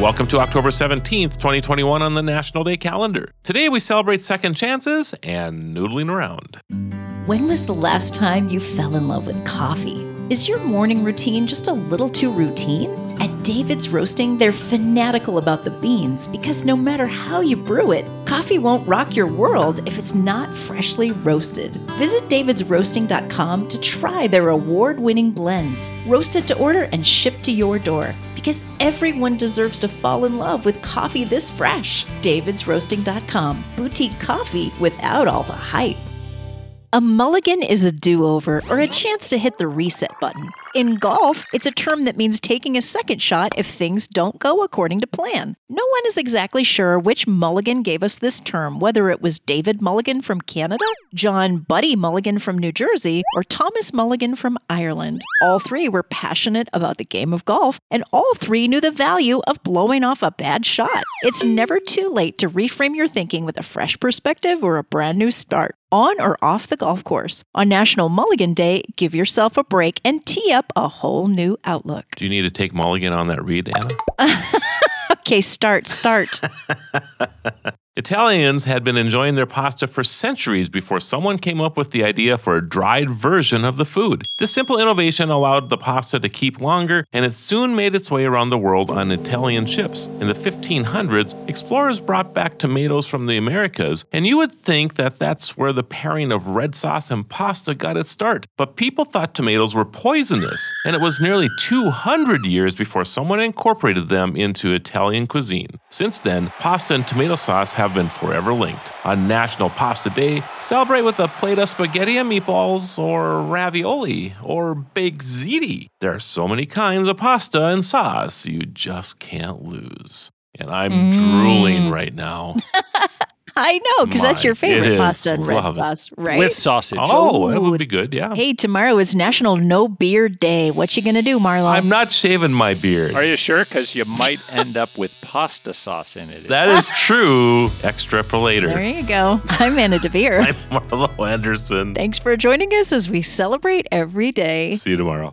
Welcome to October 17th, 2021 on the National Day calendar. Today we celebrate second chances and noodling around. When was the last time you fell in love with coffee? Is your morning routine just a little too routine? At David's Roasting, they're fanatical about the beans because no matter how you brew it, coffee won't rock your world if it's not freshly roasted. Visit davidsroasting.com to try their award winning blends, roasted to order and shipped to your door. Because everyone deserves to fall in love with coffee this fresh. davidsroasting.com, boutique coffee without all the hype. A mulligan is a do over or a chance to hit the reset button. In golf, it's a term that means taking a second shot if things don't go according to plan. No one is exactly sure which Mulligan gave us this term, whether it was David Mulligan from Canada, John Buddy Mulligan from New Jersey, or Thomas Mulligan from Ireland. All three were passionate about the game of golf, and all three knew the value of blowing off a bad shot. It's never too late to reframe your thinking with a fresh perspective or a brand new start on or off the golf course. On National Mulligan Day, give yourself a break and tee up a whole new outlook. Do you need to take Mulligan on that read, Anna? Okay, start, start. Italians had been enjoying their pasta for centuries before someone came up with the idea for a dried version of the food. This simple innovation allowed the pasta to keep longer, and it soon made its way around the world on Italian ships. In the 1500s, explorers brought back tomatoes from the Americas, and you would think that that's where the pairing of red sauce and pasta got its start. But people thought tomatoes were poisonous, and it was nearly 200 years before someone incorporated them into Italian cuisine. Since then, pasta and tomato sauce have been forever linked. On National Pasta Day, celebrate with a plate of spaghetti and meatballs, or ravioli, or baked ziti. There are so many kinds of pasta and sauce, you just can't lose. And I'm mm. drooling right now. I know, because that's your favorite it is. pasta and red Love it. sauce, right? with sausage. Oh, it oh, would be good, yeah. hey, tomorrow is National No Beard Day. What you gonna do, Marlo? I'm not shaving my beard. Are you sure? Because you might end up with pasta sauce in it. That is true. Extra for later. there you go. I'm Anna DeVere. I'm Marlo Anderson. Thanks for joining us as we celebrate every day. See you tomorrow.